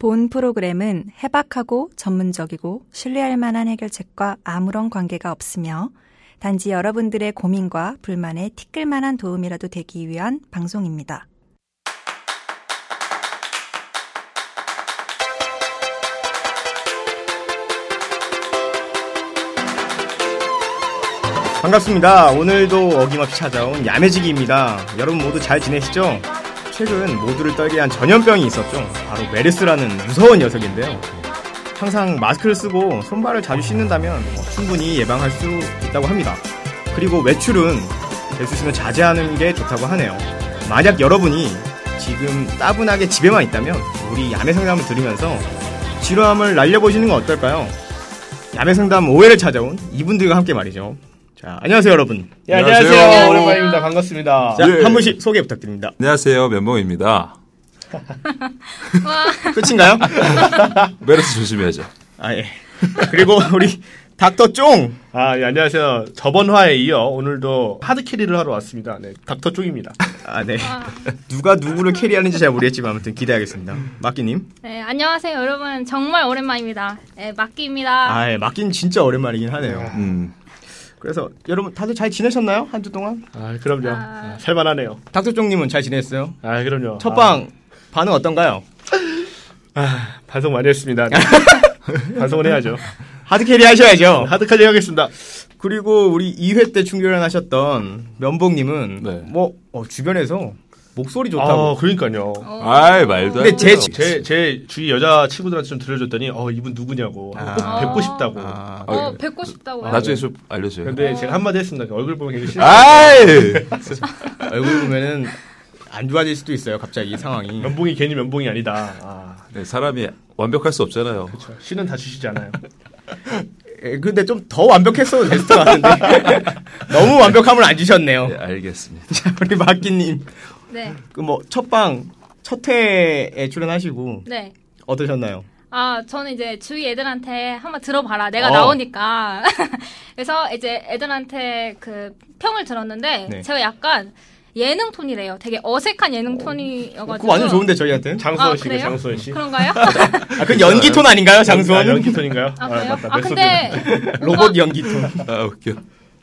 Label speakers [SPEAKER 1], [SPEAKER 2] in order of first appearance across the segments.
[SPEAKER 1] 본 프로그램은 해박하고 전문적이고 신뢰할 만한 해결책과 아무런 관계가 없으며 단지 여러분들의 고민과 불만에 티끌만한 도움이라도 되기 위한 방송입니다.
[SPEAKER 2] 반갑습니다. 오늘도 어김없이 찾아온 야매지기입니다. 여러분 모두 잘 지내시죠? 최근 모두를 떨게 한 전염병이 있었죠. 바로 메르스라는 무서운 녀석인데요. 항상 마스크를 쓰고 손발을 자주 씻는다면 뭐 충분히 예방할 수 있다고 합니다. 그리고 외출은 있으면 자제하는 게 좋다고 하네요. 만약 여러분이 지금 따분하게 집에만 있다면 우리 야매 상담을 들으면서 지루함을 날려보시는 건 어떨까요? 야매 상담 5회를 찾아온 이분들과 함께 말이죠. 자, 안녕하세요, 여러분.
[SPEAKER 3] 예, 안녕하세요.
[SPEAKER 4] 안녕하세요.
[SPEAKER 3] 오랜만입니다. 반갑습니다.
[SPEAKER 2] 자,
[SPEAKER 4] 예.
[SPEAKER 2] 한 분씩 소개 부탁드립니다.
[SPEAKER 4] 안녕하세요, 면봉입니다.
[SPEAKER 2] 끝인가요?
[SPEAKER 4] 메르스 조심해야죠.
[SPEAKER 2] 아, 예. 그리고 우리 닥터 쫑!
[SPEAKER 3] 아, 예, 안녕하세요. 저번 화에 이어 오늘도 hard carry를 하러 왔습니다. 네, 닥터 쫑입니다.
[SPEAKER 2] 아, 네. 누가 누구를 carry하는지 잘 모르겠지만 아무튼 기대하겠습니다. 마끼님.
[SPEAKER 5] 네, 안녕하세요, 여러분. 정말 오랜만입니다. 네, 마끼입니다.
[SPEAKER 2] 아, 예. 마끼는 진짜 오랜만이긴 하네요.
[SPEAKER 4] 음,
[SPEAKER 2] 그래서 여러분 다들 잘 지내셨나요? 한 주 동안?
[SPEAKER 3] 아, 그럼요.
[SPEAKER 5] 아.
[SPEAKER 3] 아, 살만하네요.
[SPEAKER 2] 닥터 쫑님은 잘 지냈어요?
[SPEAKER 3] 아, 그럼요.
[SPEAKER 2] 첫방 반응 어떤가요?
[SPEAKER 3] 아, 아, 반성 많이 했습니다. 네. 반성을 해야죠.
[SPEAKER 2] hard carry 하셔야죠.
[SPEAKER 3] hard carry 하겠습니다.
[SPEAKER 2] 그리고 우리 2회 때 첫 출연하셨던 면봉님은
[SPEAKER 4] 네.
[SPEAKER 2] 뭐 어, 주변에서 목소리
[SPEAKER 3] 아,
[SPEAKER 2] 좋다고.
[SPEAKER 3] 그러니까요.
[SPEAKER 4] 아이 말도 안
[SPEAKER 2] 근데 제-.
[SPEAKER 3] 제, 제 주위 여자 친구들한테 좀 들려줬더니, 어, 이분 누구냐고.
[SPEAKER 2] 아.
[SPEAKER 3] 꼭 뵙고 싶다고.
[SPEAKER 2] 아,
[SPEAKER 5] 어, 뵙고 싶다고요.
[SPEAKER 4] 나중에 좀 알려줘요.
[SPEAKER 3] 근데 제가 한마디 했습니다. 얼굴 보면 굉장히 싫어.
[SPEAKER 4] 아이
[SPEAKER 2] 얼굴 보면은 안 좋아질 수도 있어요. 갑자기 상황이.
[SPEAKER 3] 면봉이 괜히 면봉이 아니다. 아,
[SPEAKER 4] 네, 사람이 완벽할 수 없잖아요.
[SPEAKER 3] 그렇죠. 신은 다 주시지 않아요.
[SPEAKER 2] 예, 근데 좀 더 완벽했어도 됐을 것 같은데 너무 완벽함을 안 주셨네요.
[SPEAKER 4] 네, 알겠습니다.
[SPEAKER 2] 자, 우리 마끼님
[SPEAKER 5] 네,
[SPEAKER 2] 그 뭐 첫방 첫 회에 출연하시고
[SPEAKER 5] 네.
[SPEAKER 2] 어떠셨나요?
[SPEAKER 5] 아, 저는 이제 주위 애들한테 한번 들어봐라. 내가
[SPEAKER 2] 어.
[SPEAKER 5] 나오니까. 그래서 이제 애들한테 그 평을 들었는데,
[SPEAKER 2] 네.
[SPEAKER 5] 제가 약간 예능 톤이래요. 되게 어색한 예능 톤이어가지고.
[SPEAKER 2] 그거 완전 좋은데 저희한테는.
[SPEAKER 3] 장수원
[SPEAKER 5] 아,
[SPEAKER 3] 씨가
[SPEAKER 5] 그래요?
[SPEAKER 3] 장수원 씨.
[SPEAKER 5] 그런가요?
[SPEAKER 2] 아, 그 연기 톤 아닌가요, 장수원?
[SPEAKER 3] 아, 연기 톤인가요?
[SPEAKER 5] 아, 그래요?
[SPEAKER 3] 맞다.
[SPEAKER 5] 아. 근데.
[SPEAKER 2] 로봇 연기 톤.
[SPEAKER 4] 아 웃겨.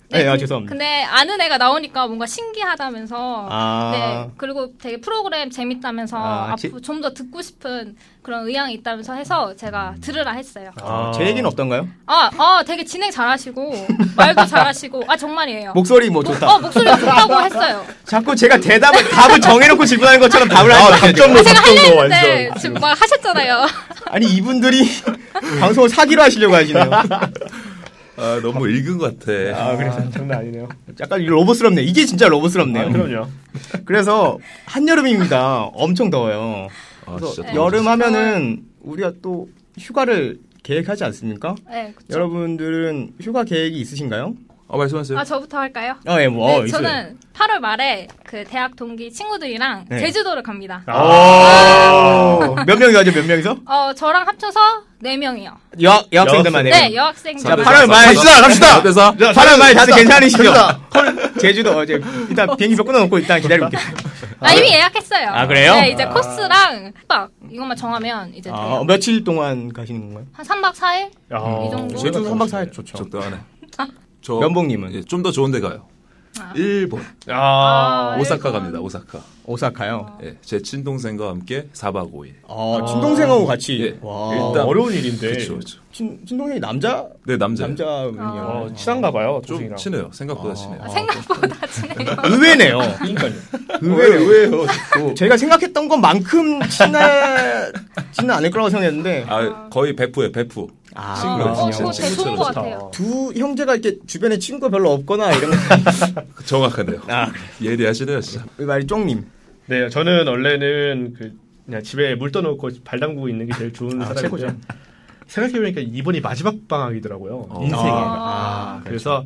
[SPEAKER 2] 네, 아,
[SPEAKER 5] 그-
[SPEAKER 2] 죄송합니다.
[SPEAKER 5] 근데 아는 애가 나오니까 뭔가 신기하다면서.
[SPEAKER 2] 아.
[SPEAKER 5] 네. 그리고 되게 프로그램 재밌다면서
[SPEAKER 2] 아,
[SPEAKER 5] 앞으로 좀더 듣고 싶은 그런 의향이 있다면서 해서 제가 들으라 했어요.
[SPEAKER 2] 아, 제 얘기는 어떤가요?
[SPEAKER 5] 아, 아, 되게 진행 잘하시고 말도 잘하시고 아 정말이에요.
[SPEAKER 2] 목소리 뭐 좋다.
[SPEAKER 5] 어 목소리 좋다고 했어요.
[SPEAKER 2] 자꾸 제가 대답을 답을 정해놓고 질문하는 것처럼 답을 하는
[SPEAKER 5] 거뭐 제가
[SPEAKER 3] 답정로
[SPEAKER 5] 하려 했는데
[SPEAKER 3] 뭐 완전.
[SPEAKER 5] 지금 막 하셨잖아요.
[SPEAKER 2] 아니 이분들이 방송을 사기로 하시려고 하시네요.
[SPEAKER 4] 아 너무 읽은 것 같아.
[SPEAKER 3] 아, 그래서 장난 아니네요.
[SPEAKER 2] 약간 로봇스럽네. 이게 진짜 로봇스럽네요.
[SPEAKER 3] 아, 그럼요.
[SPEAKER 2] 그래서 한여름입니다. 엄청 더워요.
[SPEAKER 4] 아,
[SPEAKER 2] 그래서
[SPEAKER 4] 진짜
[SPEAKER 5] 네.
[SPEAKER 2] 여름 하면은 우리가 또 휴가를 계획하지 않습니까?
[SPEAKER 5] 네, 그쵸.
[SPEAKER 2] 여러분들은 휴가 계획이 있으신가요?
[SPEAKER 4] 아 말씀하세요.
[SPEAKER 5] 아 저부터 할까요?
[SPEAKER 2] 아, 예, 뭐
[SPEAKER 5] 네,
[SPEAKER 2] 어.
[SPEAKER 5] 저는 8월 말에 그 대학 동기 친구들이랑
[SPEAKER 2] 네.
[SPEAKER 5] 제주도를 갑니다.
[SPEAKER 2] 오, 몇 명이 가죠? 몇 명이서?
[SPEAKER 5] 어 저랑 합쳐서 4명이요.
[SPEAKER 2] 여 여학생들만
[SPEAKER 5] 네,
[SPEAKER 2] 해요.
[SPEAKER 5] 여학생들.
[SPEAKER 2] 자, 8월 말
[SPEAKER 4] 갑시다, 갑시다. 어때서?
[SPEAKER 2] 8월 말 다들. 괜찮으시죠? 헐, 제주도 어제 일단 비행기표 끊어놓고 일단 기다리고 있겠습니다.
[SPEAKER 5] 아, 이미 예약했어요.
[SPEAKER 2] 아, 그래요?
[SPEAKER 5] 네, 이제 코스랑 숙박 이것만 정하면 이제
[SPEAKER 2] 아,
[SPEAKER 5] 돼요.
[SPEAKER 2] 며칠 동안 가시는 건가요?
[SPEAKER 5] 한 3박 4일?
[SPEAKER 3] 야,
[SPEAKER 5] 이 정도?
[SPEAKER 2] 제주 3박 4일 좋죠.
[SPEAKER 4] 적당하네. 저
[SPEAKER 2] 면봉님은?
[SPEAKER 4] 예, 좀더 좋은 데 가요.
[SPEAKER 5] 아.
[SPEAKER 4] 일본
[SPEAKER 3] 야,
[SPEAKER 5] 아,
[SPEAKER 4] 오사카
[SPEAKER 5] 일본.
[SPEAKER 4] 갑니다. 오사카.
[SPEAKER 2] 오사카요.
[SPEAKER 4] 예, 제 친동생과 함께 4박 5일.
[SPEAKER 2] 아, 친동생하고 같이.
[SPEAKER 4] 예.
[SPEAKER 2] 와.
[SPEAKER 4] 일단-
[SPEAKER 3] 어려운 일인데.
[SPEAKER 4] 그렇죠, 그렇죠.
[SPEAKER 2] 친, 친동생이 남자?
[SPEAKER 4] 네 남자.
[SPEAKER 2] 남자분이요.
[SPEAKER 3] 어, 친한가 봐요.
[SPEAKER 4] 좀
[SPEAKER 3] 동생이랑.
[SPEAKER 4] 친해요. 생각보다
[SPEAKER 2] 아.
[SPEAKER 4] 친해요.
[SPEAKER 5] 아, 생각보다 친해요.
[SPEAKER 2] 의외네요.
[SPEAKER 3] 그러니까요.
[SPEAKER 2] 의외네요.
[SPEAKER 4] 왜요?
[SPEAKER 2] 제가 생각했던 것만큼 친하지는 않을 거라고 생각했는데
[SPEAKER 4] 아 거의 베프예요. 베프.
[SPEAKER 2] 아,
[SPEAKER 4] 친구.
[SPEAKER 5] 어,
[SPEAKER 2] 그렇군요.
[SPEAKER 5] 그거 되게 좋은 것 같아요.
[SPEAKER 2] 두 형제가 이렇게 주변에 친구가 별로 없거나 이런 거.
[SPEAKER 4] 정확하네요.
[SPEAKER 2] 아,
[SPEAKER 4] 예리하시네요, 진짜.
[SPEAKER 2] 그 말이 쫑님.
[SPEAKER 3] 네, 저는 원래는 그 그냥 집에 물 떠놓고 발 담그고 있는 게 제일 좋은
[SPEAKER 2] 아,
[SPEAKER 3] 사람이고요.
[SPEAKER 2] 최고죠.
[SPEAKER 3] 생각해보니까 이번이 마지막 방학이더라고요.
[SPEAKER 4] 어.
[SPEAKER 3] 인생에.
[SPEAKER 5] 아,
[SPEAKER 3] 그래서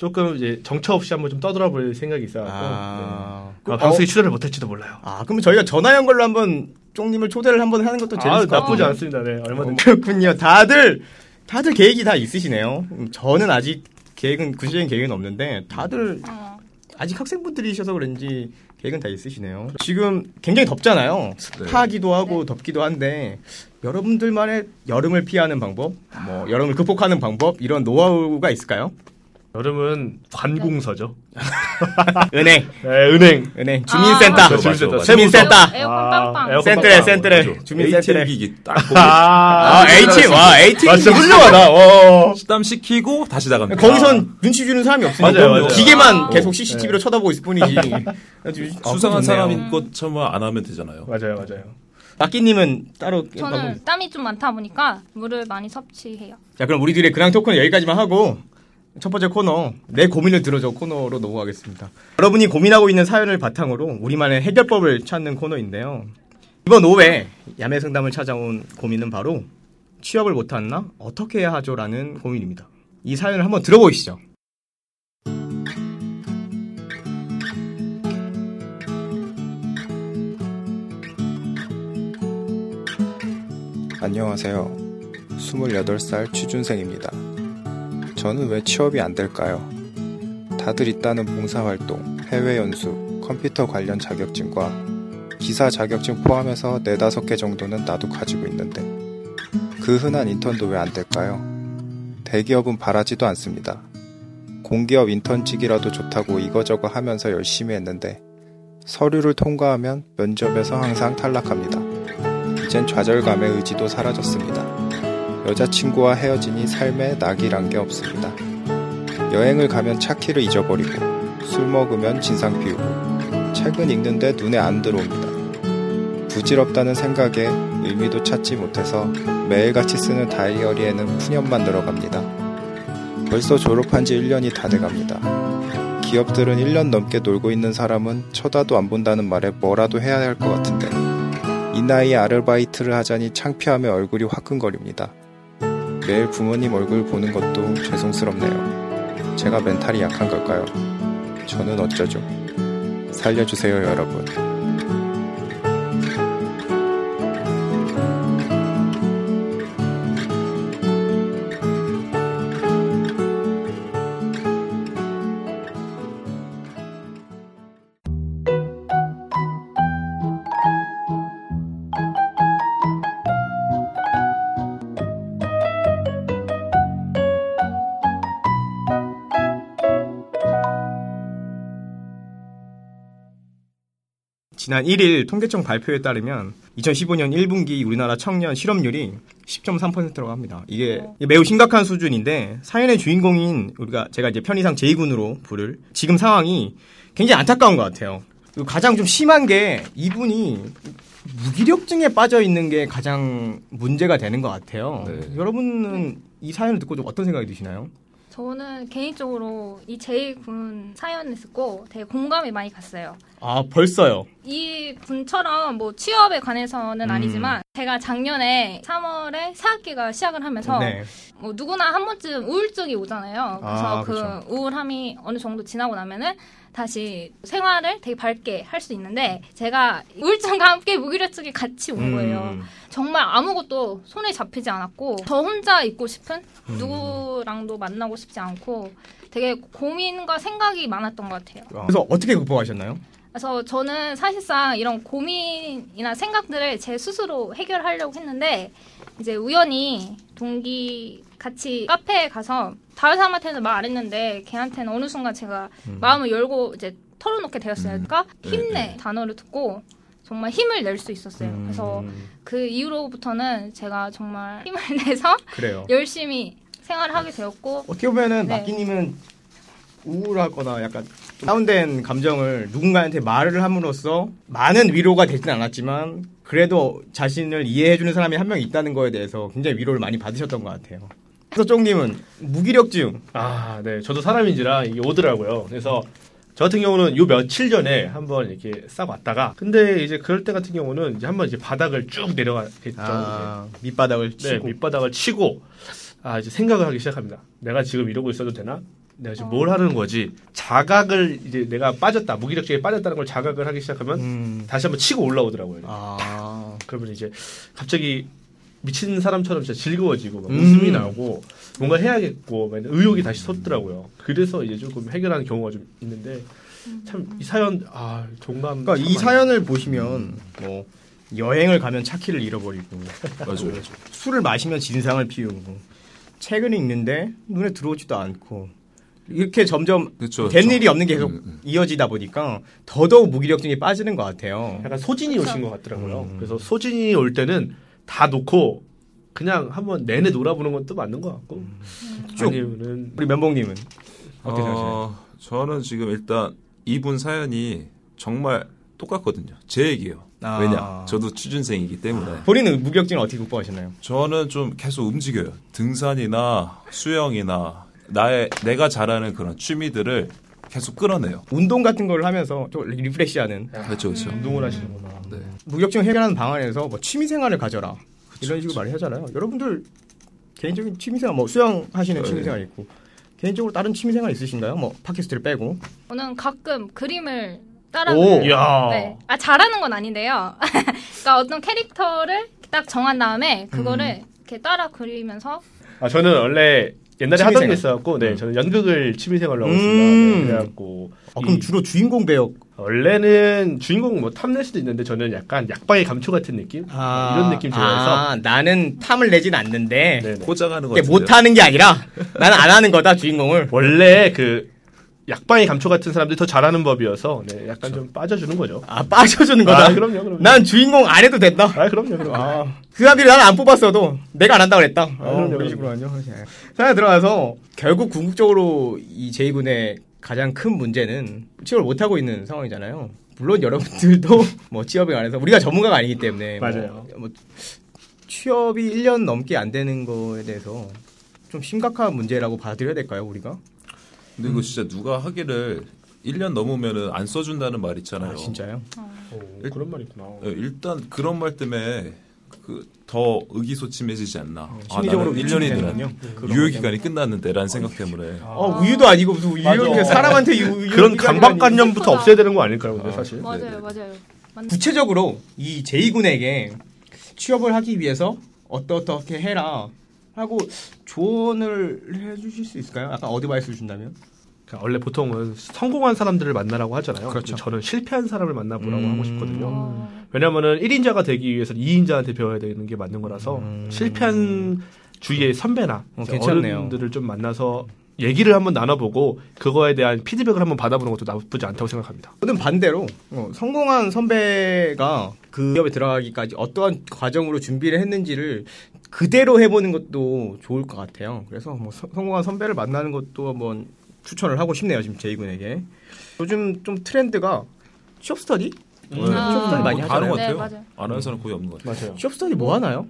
[SPEAKER 3] 조금 이제 정처 없이 한번 좀 떠들어볼 생각이 있어갖고
[SPEAKER 2] 아,
[SPEAKER 3] 네. 아, 방송에 출연을 못할지도 몰라요.
[SPEAKER 2] 아, 그러면 저희가 전화 연결로 한번 쫑님을 초대를 한번 하는 것도
[SPEAKER 3] 아,
[SPEAKER 2] 재밌을 것
[SPEAKER 3] 나쁘지
[SPEAKER 2] 같아요.
[SPEAKER 3] 않습니다. 네, 얼마든지.
[SPEAKER 2] 그렇군요. 다들 다들 계획이 다 있으시네요. 음, 저는 아직 계획은 구체적인 계획은 없는데 다들
[SPEAKER 5] 어.
[SPEAKER 2] 아직 학생분들이셔서 그런지 계획은 다 있으시네요. 지금 굉장히 덥잖아요. 습하기도 하고 덥기도 한데 여러분들만의 여름을 피하는 방법, 뭐 여름을 극복하는 방법 이런 노하우가 있을까요?
[SPEAKER 3] 여름은 관공서죠.
[SPEAKER 2] 은행,
[SPEAKER 3] 네, 은행.
[SPEAKER 2] 은행, 주민센터,
[SPEAKER 5] 아,
[SPEAKER 4] 맞아,
[SPEAKER 3] 주민센터.
[SPEAKER 4] 맞아.
[SPEAKER 2] 주민센터,
[SPEAKER 5] 에어컨
[SPEAKER 3] 아,
[SPEAKER 5] 빵빵.
[SPEAKER 3] 에어컨
[SPEAKER 2] 센트레,
[SPEAKER 3] 빵빵.
[SPEAKER 2] 센트레,
[SPEAKER 4] 맞아.
[SPEAKER 2] 주민센트레.
[SPEAKER 4] 기기 딱 보고
[SPEAKER 2] 아, H, 와, H.
[SPEAKER 3] 아, 진짜 훌륭하다. 어.
[SPEAKER 4] 식담 시키고 다시 나갑니다.
[SPEAKER 2] 거기선 눈치 주는 사람이 없으니까
[SPEAKER 3] 맞아요, 맞아요.
[SPEAKER 2] 기계만
[SPEAKER 5] 아.
[SPEAKER 2] 계속 CCTV로 쳐다보고 있을 뿐이지.
[SPEAKER 4] 수상한. 사람인 것처럼 안 하면 되잖아요.
[SPEAKER 3] 맞아요, 맞아요.
[SPEAKER 2] 마끼님은 따로
[SPEAKER 5] 저는 땀이 좀 많다 보니까 물을 많이 섭취해요.
[SPEAKER 2] 자 그럼 우리 들의 근황 토크는 여기까지만 하고 첫 번째 코너 내 고민을 들어줘 코너로 넘어가겠습니다. 여러분이 고민하고 있는 사연을 바탕으로 우리만의 해결법을 찾는 코너인데요. 이번 5회 야매 상담을 찾아온 고민은 바로 취업을 못했나 어떻게 해야 하죠라는 고민입니다. 이 사연을 한번 들어보시죠.
[SPEAKER 6] 안녕하세요. 28살 취준생입니다. 저는 왜 취업이 안 될까요? 다들 있다는 봉사활동, 해외 연수, 컴퓨터 관련 자격증과 기사 자격증 포함해서 4, 5개 정도는 나도 가지고 있는데 그 흔한 인턴도 왜 안 될까요? 대기업은 바라지도 않습니다. 공기업 인턴직이라도 좋다고 이거저거 하면서 열심히 했는데 서류를 통과하면 면접에서 항상 탈락합니다. 이젠 좌절감의 의지도 사라졌습니다. 여자친구와 헤어지니 삶에 낙이란 게 없습니다. 여행을 가면 차 키를 잊어버리고 술 먹으면 진상 피우고 책은 읽는데 눈에 안 들어옵니다. 부질없다는 생각에 의미도 찾지 못해서 매일같이 쓰는 다이어리에는 푸념만 늘어갑니다. 벌써 졸업한 지 1년이 다 돼갑니다. 기업들은 1년 넘게 놀고 있는 사람은 쳐다도 안 본다는 말에 뭐라도 해야 할 것 같은데 이 나이에 아르바이트를 하자니 창피함에 얼굴이 화끈거립니다. 매일 부모님 얼굴 보는 것도 죄송스럽네요. 제가 멘탈이 약한 걸까요? 저는 어쩌죠? 살려주세요, 여러분.
[SPEAKER 2] 지난 1일 통계청 발표에 따르면 2015년 1분기 우리나라 청년 실업률이 10.3%라고 합니다. 이게 매우 심각한 수준인데 사연의 주인공인 우리가 제가 이제 편의상 제2군으로 부를 지금 상황이 굉장히 안타까운 것 같아요. 가장 좀 심한 게 이분이 무기력증에 빠져 있는 게 가장 문제가 되는 것 같아요.
[SPEAKER 4] 네.
[SPEAKER 2] 여러분은 이 사연을 듣고 좀 어떤 생각이 드시나요?
[SPEAKER 5] 저는 개인적으로 이 제이군 사연을 듣고 되게 공감이 많이 갔어요.
[SPEAKER 2] 아 벌써요.
[SPEAKER 5] 이 분처럼 뭐 취업에 관해서는
[SPEAKER 2] 음.
[SPEAKER 5] 아니지만 제가 작년에 3월에 새학기가 시작을 하면서
[SPEAKER 2] 네.
[SPEAKER 5] 뭐 누구나 한 번쯤 우울증이 오잖아요. 그래서
[SPEAKER 2] 아,
[SPEAKER 5] 그
[SPEAKER 2] 그쵸.
[SPEAKER 5] 우울함이 어느 정도 지나고 나면은 다시 생활을 되게 밝게 할 수 있는데 제가 우울증과 함께 무기력증이 같이 온 거예요.
[SPEAKER 2] 음.
[SPEAKER 5] 정말 아무것도 손에 잡히지 않았고 저 혼자 있고 싶은
[SPEAKER 2] 음.
[SPEAKER 5] 누구랑도 만나고 싶지 않고 되게 고민과 생각이 많았던 것 같아요.
[SPEAKER 2] 그래서 어떻게 극복하셨나요?
[SPEAKER 5] 그래서 저는 사실상 이런 고민이나 생각들을 제 스스로 해결하려고 했는데 이제 우연히 동기 같이 카페에 가서 다른 사람한테는 말 안 했는데 걔한테는 어느 순간 제가 마음을 열고 이제 털어놓게 되었어요. 그러니까
[SPEAKER 4] 네,
[SPEAKER 5] 힘내
[SPEAKER 4] 네.
[SPEAKER 5] 단어를 듣고 정말 힘을 낼 수 있었어요.
[SPEAKER 2] 음,
[SPEAKER 5] 그래서 그 이후로부터는 제가 정말 힘을 내서. 열심히 생활을 하게 되었고
[SPEAKER 2] 어떻게 보면은
[SPEAKER 5] 네.
[SPEAKER 2] 마끼님은 우울하거나 약간 좀 다운된 감정을 누군가한테 말을 함으로써 많은 위로가 되진 않았지만 그래도 자신을 이해해주는 사람이 한 명 있다는 거에 대해서 굉장히 위로를 많이 받으셨던 것 같아요. 그래서 쪽님은 무기력증.
[SPEAKER 3] 아, 네. 저도 사람인지라 이게 오더라고요. 그래서 저 같은 경우는 요 며칠 전에 한번 이렇게 싹 왔다가 근데 이제 그럴 때 같은 경우는 이제 한번 이제 바닥을 쭉 내려가겠죠.
[SPEAKER 2] 아, 밑바닥을.
[SPEAKER 3] 네,
[SPEAKER 2] 치고.
[SPEAKER 3] 밑바닥을 치고 아 이제 생각을 하기 시작합니다. 내가 지금 이러고 있어도 되나? 내가 지금
[SPEAKER 5] 어.
[SPEAKER 3] 뭘 하는 거지? 자각을 이제 내가 빠졌다, 무기력증에 빠졌다는 걸 자각을 하기 시작하면
[SPEAKER 2] 음.
[SPEAKER 3] 다시 한번 치고 올라오더라고요.
[SPEAKER 2] 아.
[SPEAKER 3] 그러면 이제 갑자기 미친 사람처럼 진짜 즐거워지고 막
[SPEAKER 2] 음.
[SPEAKER 3] 웃음이 나오고 뭔가 해야겠고 막 의욕이 다시 솟더라고요. 그래서 이제 조금 해결하는 경우가 좀 있는데 참 이 사연 아 종감.
[SPEAKER 2] 그러니까
[SPEAKER 3] 이참
[SPEAKER 2] 사연을 보시면 뭐 여행을 가면 차 키를 잃어버리고
[SPEAKER 4] 맞아요. 맞아요.
[SPEAKER 2] 술을 마시면 진상을 피우고 책을 읽는데 눈에 들어오지도 않고 이렇게 점점
[SPEAKER 4] 그쵸,
[SPEAKER 2] 된
[SPEAKER 4] 그쵸.
[SPEAKER 2] 일이 없는 게 계속
[SPEAKER 4] 음, 음.
[SPEAKER 2] 이어지다 보니까 더더욱 무기력증이 빠지는 것 같아요.
[SPEAKER 3] 약간 소진이 오신 것 같더라고요.
[SPEAKER 2] 음.
[SPEAKER 3] 그래서 소진이 올 때는 다 놓고 그냥 한번 내내 놀아보는 것도 맞는 것 같고
[SPEAKER 2] 쭉.
[SPEAKER 3] 아니면은
[SPEAKER 2] 우리 면봉님은 어떻게 생각하세요?
[SPEAKER 4] 어, 저는 지금 일단 이분 사연이 정말 똑같거든요. 제 얘기예요.
[SPEAKER 2] 아.
[SPEAKER 4] 왜냐? 저도 취준생이기 때문에.
[SPEAKER 2] 본인은 무기력증을 어떻게 극복하셨나요?
[SPEAKER 4] 저는 좀 계속 움직여요. 등산이나 수영이나 나의 내가 잘하는 그런 취미들을 계속 끌어내요.
[SPEAKER 2] 운동 같은 걸 하면서 좀 리프레시하는
[SPEAKER 4] 그렇죠, 그렇죠.
[SPEAKER 3] 운동을 하시는구나.
[SPEAKER 4] 네.
[SPEAKER 2] 무기력증 해결하는 방안에서 뭐 취미 생활을 가져라 이런 식으로 많이 하잖아요. 여러분들 개인적인 취미 생활 뭐 수영 하시는 취미
[SPEAKER 4] 네.
[SPEAKER 2] 생활 있고 개인적으로 다른 취미 생활 있으신가요? 뭐 팟캐스트를 빼고
[SPEAKER 5] 저는 가끔 그림을 따라.
[SPEAKER 2] 오.
[SPEAKER 3] 이야.
[SPEAKER 5] 네. 아 잘하는 건 아닌데요. 그러니까 어떤 캐릭터를 딱 정한 다음에 그거를 이렇게 따라 그리면서
[SPEAKER 3] 아 저는 원래 옛날에 하던. 게 있어갖고, 네, 저는 연극을 취미생활로 하고
[SPEAKER 2] 음.
[SPEAKER 3] 있습니다. 네, 그래갖고
[SPEAKER 2] 어, 그럼
[SPEAKER 3] 이-
[SPEAKER 2] 주로 주인공 배역
[SPEAKER 3] 원래는 주인공 뭐 탐낼 수도 있는데 저는 약간 약방의 감초 같은 느낌 이런 느낌 좋아해서
[SPEAKER 2] 아, 나는 탐을 내진 않는데
[SPEAKER 3] 네네.
[SPEAKER 4] 포장하는 거.
[SPEAKER 2] 못하는 게 아니라 나는 안 하는 거다 주인공을
[SPEAKER 3] 원래 그 약방의 감초 같은 사람들이 더 잘하는 법이어서 네, 약간 좀 빠져주는 거죠.
[SPEAKER 2] 아 빠져주는 거다.
[SPEAKER 3] 아, 그럼요, 그럼요.
[SPEAKER 2] 난 주인공 안 해도 된다.
[SPEAKER 3] 아 그럼요, 그럼요.
[SPEAKER 2] 아, 그 사람들이 나는 안 뽑았어도 내가 안 한다고 그랬다. 어,
[SPEAKER 3] 그럼요,
[SPEAKER 2] 그런
[SPEAKER 3] 그럼요.
[SPEAKER 2] 식으로요. 사연 들어가서 결국 궁극적으로 이 제이 군의 가장 큰 문제는 취업을 못 하고 있는 상황이잖아요. 물론 여러분들도 뭐 취업에 관해서 우리가 전문가가 아니기 때문에 뭐-
[SPEAKER 3] 맞아요.
[SPEAKER 2] 뭐 취업이 1년 넘게 안 되는 거에 대해서 좀 심각한 문제라고 받아들여야 될까요, 우리가?
[SPEAKER 4] 근데 이거 진짜 누가 하기를 1년 넘으면은 안 써준다는 말 있잖아요.
[SPEAKER 2] 아, 진짜요?
[SPEAKER 3] 오, 그런 말 있구나.
[SPEAKER 4] 예, 일단 그런 말 때문에 그 더 의기소침해지지 않나. 아,
[SPEAKER 2] 심리적으로
[SPEAKER 4] 나는 1년이
[SPEAKER 2] 위축되는군요. 그런
[SPEAKER 4] 유효
[SPEAKER 2] 것
[SPEAKER 4] 기간이 끝났는데라는 생각 때문에.
[SPEAKER 2] 어, 우유도 아니고 무슨 우유. 사람한테 유, 우유
[SPEAKER 3] 그런. 강박관념부터. 없애야 되는 거 아닐까요, 근데 사실.
[SPEAKER 5] 맞아요,
[SPEAKER 4] 네.
[SPEAKER 5] 맞아요. 맞는
[SPEAKER 2] 구체적으로 이 제이군에게 취업을 하기 위해서 어떻게 해라 하고 조언을 해주실 수 있을까요? 약간 어드바이스를 준다면?
[SPEAKER 3] 그러니까 원래 보통은 성공한 사람들을 만나라고 하잖아요.
[SPEAKER 2] 그렇죠.
[SPEAKER 3] 저는 실패한 사람을 만나보라고
[SPEAKER 2] 음.
[SPEAKER 3] 하고 싶거든요.
[SPEAKER 5] 어.
[SPEAKER 3] 왜냐면은 1인자가 되기 위해서 2인자한테 배워야 되는 게 맞는 거라서
[SPEAKER 2] 음.
[SPEAKER 3] 실패한 주위의 선배나
[SPEAKER 2] 어.
[SPEAKER 3] 어른들을 좀 만나서 얘기를 한번 나눠보고 그거에 대한 피드백을 한번 받아보는 것도 나쁘지 않다고 생각합니다.
[SPEAKER 2] 저는 반대로 어, 성공한 선배가 그 기업에 들어가기까지 어떠한 과정으로 준비를 했는지를 그대로 해보는 것도 좋을 것 같아요. 그래서 뭐 서- 성공한 선배를 만나는 것도 한번 추천을 하고 싶네요. 지금 제이군에게. 요즘 좀 트렌드가 취업 스터디?
[SPEAKER 4] 네.
[SPEAKER 2] 취업 스터디 많이
[SPEAKER 4] 뭐 다른
[SPEAKER 2] 하잖아요.
[SPEAKER 4] 것
[SPEAKER 5] 네,
[SPEAKER 4] 같아요.
[SPEAKER 5] 맞아요.
[SPEAKER 4] 안 하는 사람 거의 없는 것 같아요.
[SPEAKER 3] 맞아요.
[SPEAKER 2] 취업 스터디 뭐 하나요?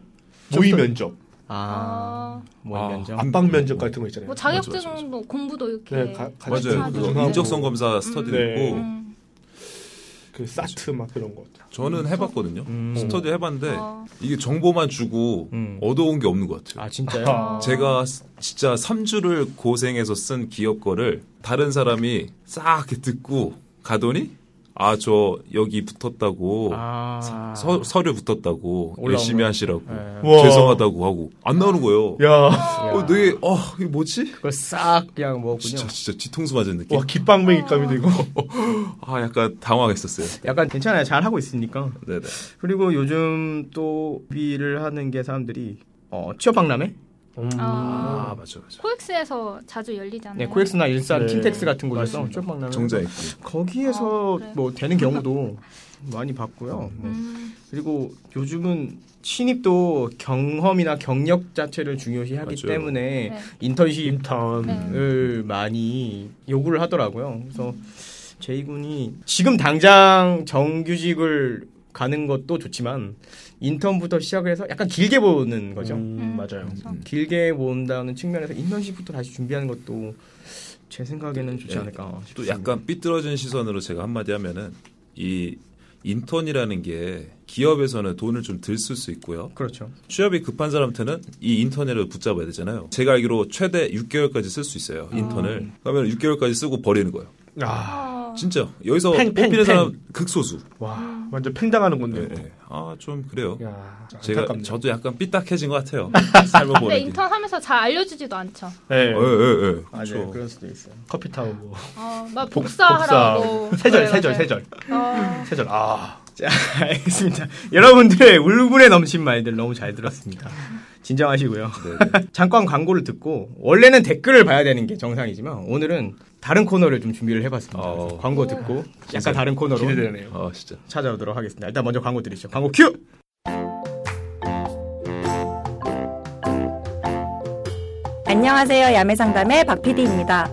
[SPEAKER 3] 모의 면접,
[SPEAKER 2] 아,
[SPEAKER 5] 아,
[SPEAKER 2] 모의
[SPEAKER 4] 아,
[SPEAKER 2] 면접.
[SPEAKER 3] 압박 면접 같은 거 있잖아요.
[SPEAKER 5] 뭐 자격증도 공부도 이렇게
[SPEAKER 3] 네, 가- 같이
[SPEAKER 4] 맞아요.
[SPEAKER 5] 네.
[SPEAKER 4] 인적성 검사 스터디도
[SPEAKER 3] 네.
[SPEAKER 4] 있고
[SPEAKER 5] 음.
[SPEAKER 3] 그 사트 막 그런 거.
[SPEAKER 4] 저는 해봤거든요.
[SPEAKER 2] 음.
[SPEAKER 4] 스터디 해봤는데
[SPEAKER 5] 어.
[SPEAKER 4] 이게 정보만 주고
[SPEAKER 2] 음.
[SPEAKER 4] 얻어온 게 없는 것 같아요.
[SPEAKER 2] 아 진짜요?
[SPEAKER 5] 아.
[SPEAKER 4] 제가 스- 진짜 3주를 고생해서 쓴 기업 거를 다른 사람이 싹 이렇게 듣고 가더니 아 저 여기 붙었다고
[SPEAKER 2] 아.
[SPEAKER 4] 서, 서류 붙었다고 열심히
[SPEAKER 2] 거.
[SPEAKER 4] 하시라고
[SPEAKER 2] 네.
[SPEAKER 4] 죄송하다고 하고 안 나오는 거예요.
[SPEAKER 3] 야,
[SPEAKER 4] 어, 되게 어 이게 뭐지?
[SPEAKER 2] 그걸 싹 그냥 먹었군요.
[SPEAKER 4] 진짜 진짜 뒤통수 맞은 느낌.
[SPEAKER 3] 와 깃방맹이감이 되고.
[SPEAKER 4] 아 약간 당황했었어요.
[SPEAKER 2] 약간 괜찮아요. 잘 하고 있으니까.
[SPEAKER 4] 네네.
[SPEAKER 2] 그리고 요즘 또 비를 하는 게 사람들이 어, 취업 박람회?
[SPEAKER 3] 음.
[SPEAKER 5] 아.
[SPEAKER 4] 아 맞아 맞아.
[SPEAKER 5] 코엑스에서 자주 열리잖아요.
[SPEAKER 2] 네, 코엑스나 일산,
[SPEAKER 3] 네.
[SPEAKER 2] 킨텍스 같은 곳에서. 취업 박람회.
[SPEAKER 4] 정자 있고.
[SPEAKER 2] 거기에서
[SPEAKER 5] 어, 그래요?
[SPEAKER 2] 뭐 되는 경우도 많이 봤고요. 뭐.
[SPEAKER 5] 음.
[SPEAKER 2] 그리고 요즘은 신입도 경험이나 경력 자체를 중요시 하기
[SPEAKER 4] 맞아요.
[SPEAKER 2] 때문에
[SPEAKER 5] 네.
[SPEAKER 2] 인턴십을
[SPEAKER 3] 인턴.
[SPEAKER 5] 네.
[SPEAKER 2] 많이 요구를 하더라고요. 그래서 제이군이 지금 당장 정규직을 가는 것도 좋지만 인턴부터 시작을 해서 약간 길게 보는 거죠.
[SPEAKER 3] 음,
[SPEAKER 5] 음.
[SPEAKER 3] 맞아요.
[SPEAKER 4] 음.
[SPEAKER 2] 길게 본다는 측면에서 인턴십부터 다시 준비하는 것도 제 생각에는 좋지
[SPEAKER 4] 네.
[SPEAKER 2] 않을까
[SPEAKER 4] 또
[SPEAKER 2] 싶습니다.
[SPEAKER 4] 약간 삐뚤어진 시선으로 제가 한마디 하면은 이 인턴이라는 게 기업에서는 돈을 좀 들 쓸 수 있고요.
[SPEAKER 2] 그렇죠.
[SPEAKER 4] 취업이 급한 사람한테는 이 인턴을 붙잡아야 되잖아요. 제가 알기로 최대 6개월까지 쓸 수 있어요. 인턴을. 그러면 6개월까지 쓰고 버리는 거예요.
[SPEAKER 3] 아,
[SPEAKER 5] 어.
[SPEAKER 4] 진짜 여기서
[SPEAKER 3] 팽, 팽,
[SPEAKER 4] 뽑히는
[SPEAKER 3] 팽.
[SPEAKER 4] 사람 극소수.
[SPEAKER 3] 와, 완전 팽당하는 건데.
[SPEAKER 4] 네, 네. 아, 좀 그래요.
[SPEAKER 3] 야,
[SPEAKER 4] 제가
[SPEAKER 3] 안타깝네요.
[SPEAKER 4] 저도 약간 삐딱해진 것 같아요. 삶을
[SPEAKER 5] 근데
[SPEAKER 4] 보내기.
[SPEAKER 5] 인턴 하면서 잘 알려주지도 않죠.
[SPEAKER 3] 네.
[SPEAKER 4] 예, 예, 예.
[SPEAKER 2] 맞아요.
[SPEAKER 4] 그렇죠.
[SPEAKER 2] 그럴 수도 있어요.
[SPEAKER 3] 커피 타고 뭐.
[SPEAKER 5] 어, 막
[SPEAKER 3] 복-
[SPEAKER 5] 복사하라고.
[SPEAKER 3] 세절,
[SPEAKER 5] 네,
[SPEAKER 3] 세절. 세절.
[SPEAKER 5] 어,
[SPEAKER 3] 세절. 아.
[SPEAKER 2] 자, 알겠습니다. 여러분들의 울분에 넘친 말들 너무 잘 들었습니다. 진정하시고요.
[SPEAKER 4] 네, 네.
[SPEAKER 2] 잠깐 광고를 듣고 원래는 댓글을 봐야 되는 게 정상이지만 오늘은 다른 코너를 좀 준비를 해봤습니다.
[SPEAKER 4] 어.
[SPEAKER 2] 광고 듣고 약간 다른 코너로
[SPEAKER 3] 기대되네요.
[SPEAKER 4] 아, 진짜.
[SPEAKER 2] 찾아오도록 하겠습니다. 일단 먼저 광고 드리죠. 광고 큐!
[SPEAKER 1] 안녕하세요. 야매상담의 박PD입니다.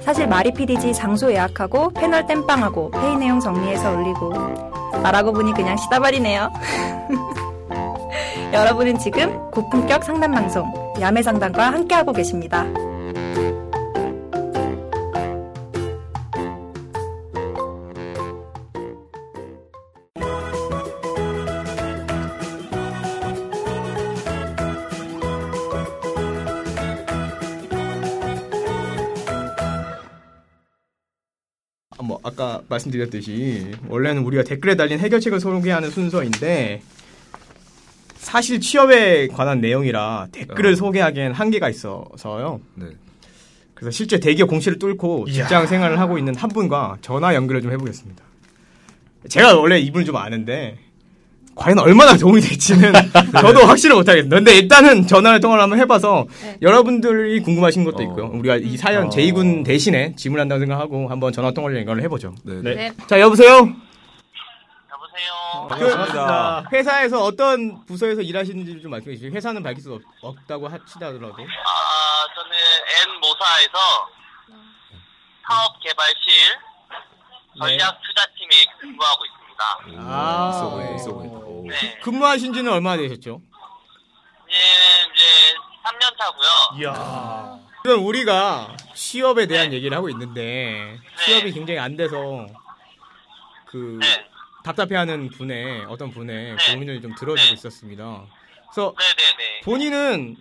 [SPEAKER 1] 사실 마리 PD지 장소 예약하고 패널 땜빵하고 회의 내용 정리해서 올리고 말하고 보니 그냥 시다발이네요. 여러분은 지금 고품격 상담 방송 야매 상담과 함께하고 계십니다.
[SPEAKER 2] 말씀드렸듯이 원래는 우리가 댓글에 달린 해결책을 소개하는 순서인데 사실 취업에 관한 내용이라 댓글을
[SPEAKER 4] 어.
[SPEAKER 2] 소개하기엔 한계가 있어서요.
[SPEAKER 4] 네.
[SPEAKER 2] 그래서 실제 대기업 공시를 뚫고
[SPEAKER 3] 이야.
[SPEAKER 2] 직장 생활을 하고 있는 한 분과 전화 연결을 좀 해보겠습니다. 제가 원래 이분을 좀 아는데 과연 얼마나 도움이 될지는 저도 확실히 못하겠습니다. 근데 일단은 전화를 통화를 한번 해봐서
[SPEAKER 5] 네.
[SPEAKER 2] 여러분들이 궁금하신 것도
[SPEAKER 4] 어.
[SPEAKER 2] 있고요. 우리가 이 사연
[SPEAKER 3] 어.
[SPEAKER 2] 제2군 대신에 질문한다고 생각하고 한번 전화 통화를 연결을 해보죠.
[SPEAKER 4] 네.
[SPEAKER 3] 네.
[SPEAKER 5] 네.
[SPEAKER 2] 자 여보세요.
[SPEAKER 7] 여보세요.
[SPEAKER 4] 반갑습니다.
[SPEAKER 2] 회사에서 어떤 부서에서 일하시는지 좀 말씀해 주시죠. 회사는 밝힐 수 없, 없다고 하시더라도.
[SPEAKER 7] 아, 저는 N 모사에서 사업 개발실 전략 투자팀에 근무하고 있습니다.
[SPEAKER 2] 아.
[SPEAKER 4] 있어 보인다, 있어. 오.
[SPEAKER 7] 네.
[SPEAKER 2] 근무하신 지는 얼마나 되셨죠?
[SPEAKER 7] 이제 이제 3년 차고요.
[SPEAKER 3] 이야.
[SPEAKER 2] 지금 우리가 취업에 대한 얘기를 하고 있는데 취업이
[SPEAKER 7] 네.
[SPEAKER 2] 굉장히 안 돼서 그
[SPEAKER 7] 네.
[SPEAKER 2] 답답해하는 분의 어떤 분의
[SPEAKER 7] 네.
[SPEAKER 2] 고민을 좀 들어주고
[SPEAKER 7] 네.
[SPEAKER 2] 있었습니다. 그래서
[SPEAKER 7] 네네네.
[SPEAKER 2] 본인은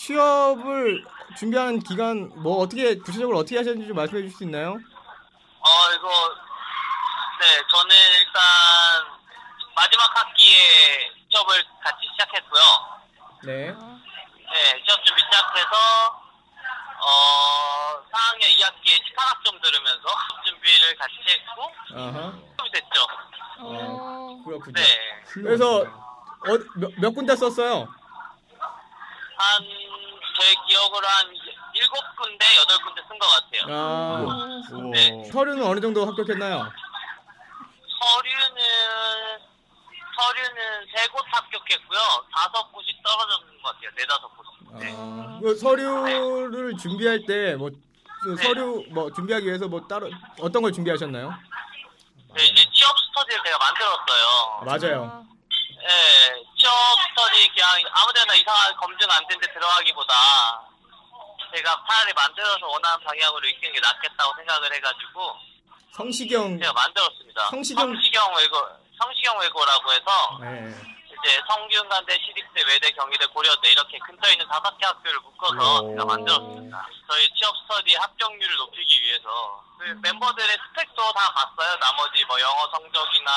[SPEAKER 2] 취업을 준비하는 기간 뭐 어떻게 구체적으로 어떻게 하셨는지 좀 말씀해 주실 수 있나요?
[SPEAKER 7] 어, 이거, 네, 저는 일단 마지막 학기에 취업을 같이 시작했고요.
[SPEAKER 2] 네.
[SPEAKER 7] 네, 취업 준비 시작해서, 어, 4학년 2학기에 식학학점 들으면서 준비를 같이 했고,
[SPEAKER 2] 아하.
[SPEAKER 7] 취업이 됐죠.
[SPEAKER 5] 어,
[SPEAKER 2] 그렇군요.
[SPEAKER 7] 네.
[SPEAKER 2] 그래서 어, 몇, 몇 군데 썼어요?
[SPEAKER 7] 한, 제 기억으로 한 일곱 군데, 여덟 군데 쓴 것 같아요.
[SPEAKER 2] 아,
[SPEAKER 7] 네.
[SPEAKER 2] 서류는 어느 정도 합격했나요?
[SPEAKER 7] 서류는, 서류는 세 곳 합격했고요. 다섯 곳이 떨어졌는 것 같아요. 네다섯 곳이. 네.
[SPEAKER 2] 아, 그 서류를 준비할 때뭐
[SPEAKER 7] 네.
[SPEAKER 2] 서류 뭐 준비하기 위해서 뭐 따로 어떤 걸 준비하셨나요?
[SPEAKER 7] 네, 이제 취업 스터디를 제가 만들었어요.
[SPEAKER 2] 맞아요.
[SPEAKER 7] 네, 취업 스터디 그냥 아무데나 이상한 검증 안 된 데 들어가기보다 제가 차라리 만들어서 원하는 방향으로 이끄는 게 낫겠다고 생각을 해가지고
[SPEAKER 2] 성시경
[SPEAKER 7] 제가 만들었습니다.
[SPEAKER 2] 성시경-
[SPEAKER 7] 성시경 외고, 성시경 외고라고 해서
[SPEAKER 2] 네.
[SPEAKER 7] 이제 성균관대, 시립대, 외대, 경희대, 고려대 이렇게 근처에 있는 다섯 개 학교를 묶어서 제가 만들었습니다. 저희 취업 스터디 합격률을 높이기 위해서 그 멤버들의 스펙도 다 봤어요. 나머지 뭐 영어 성적이나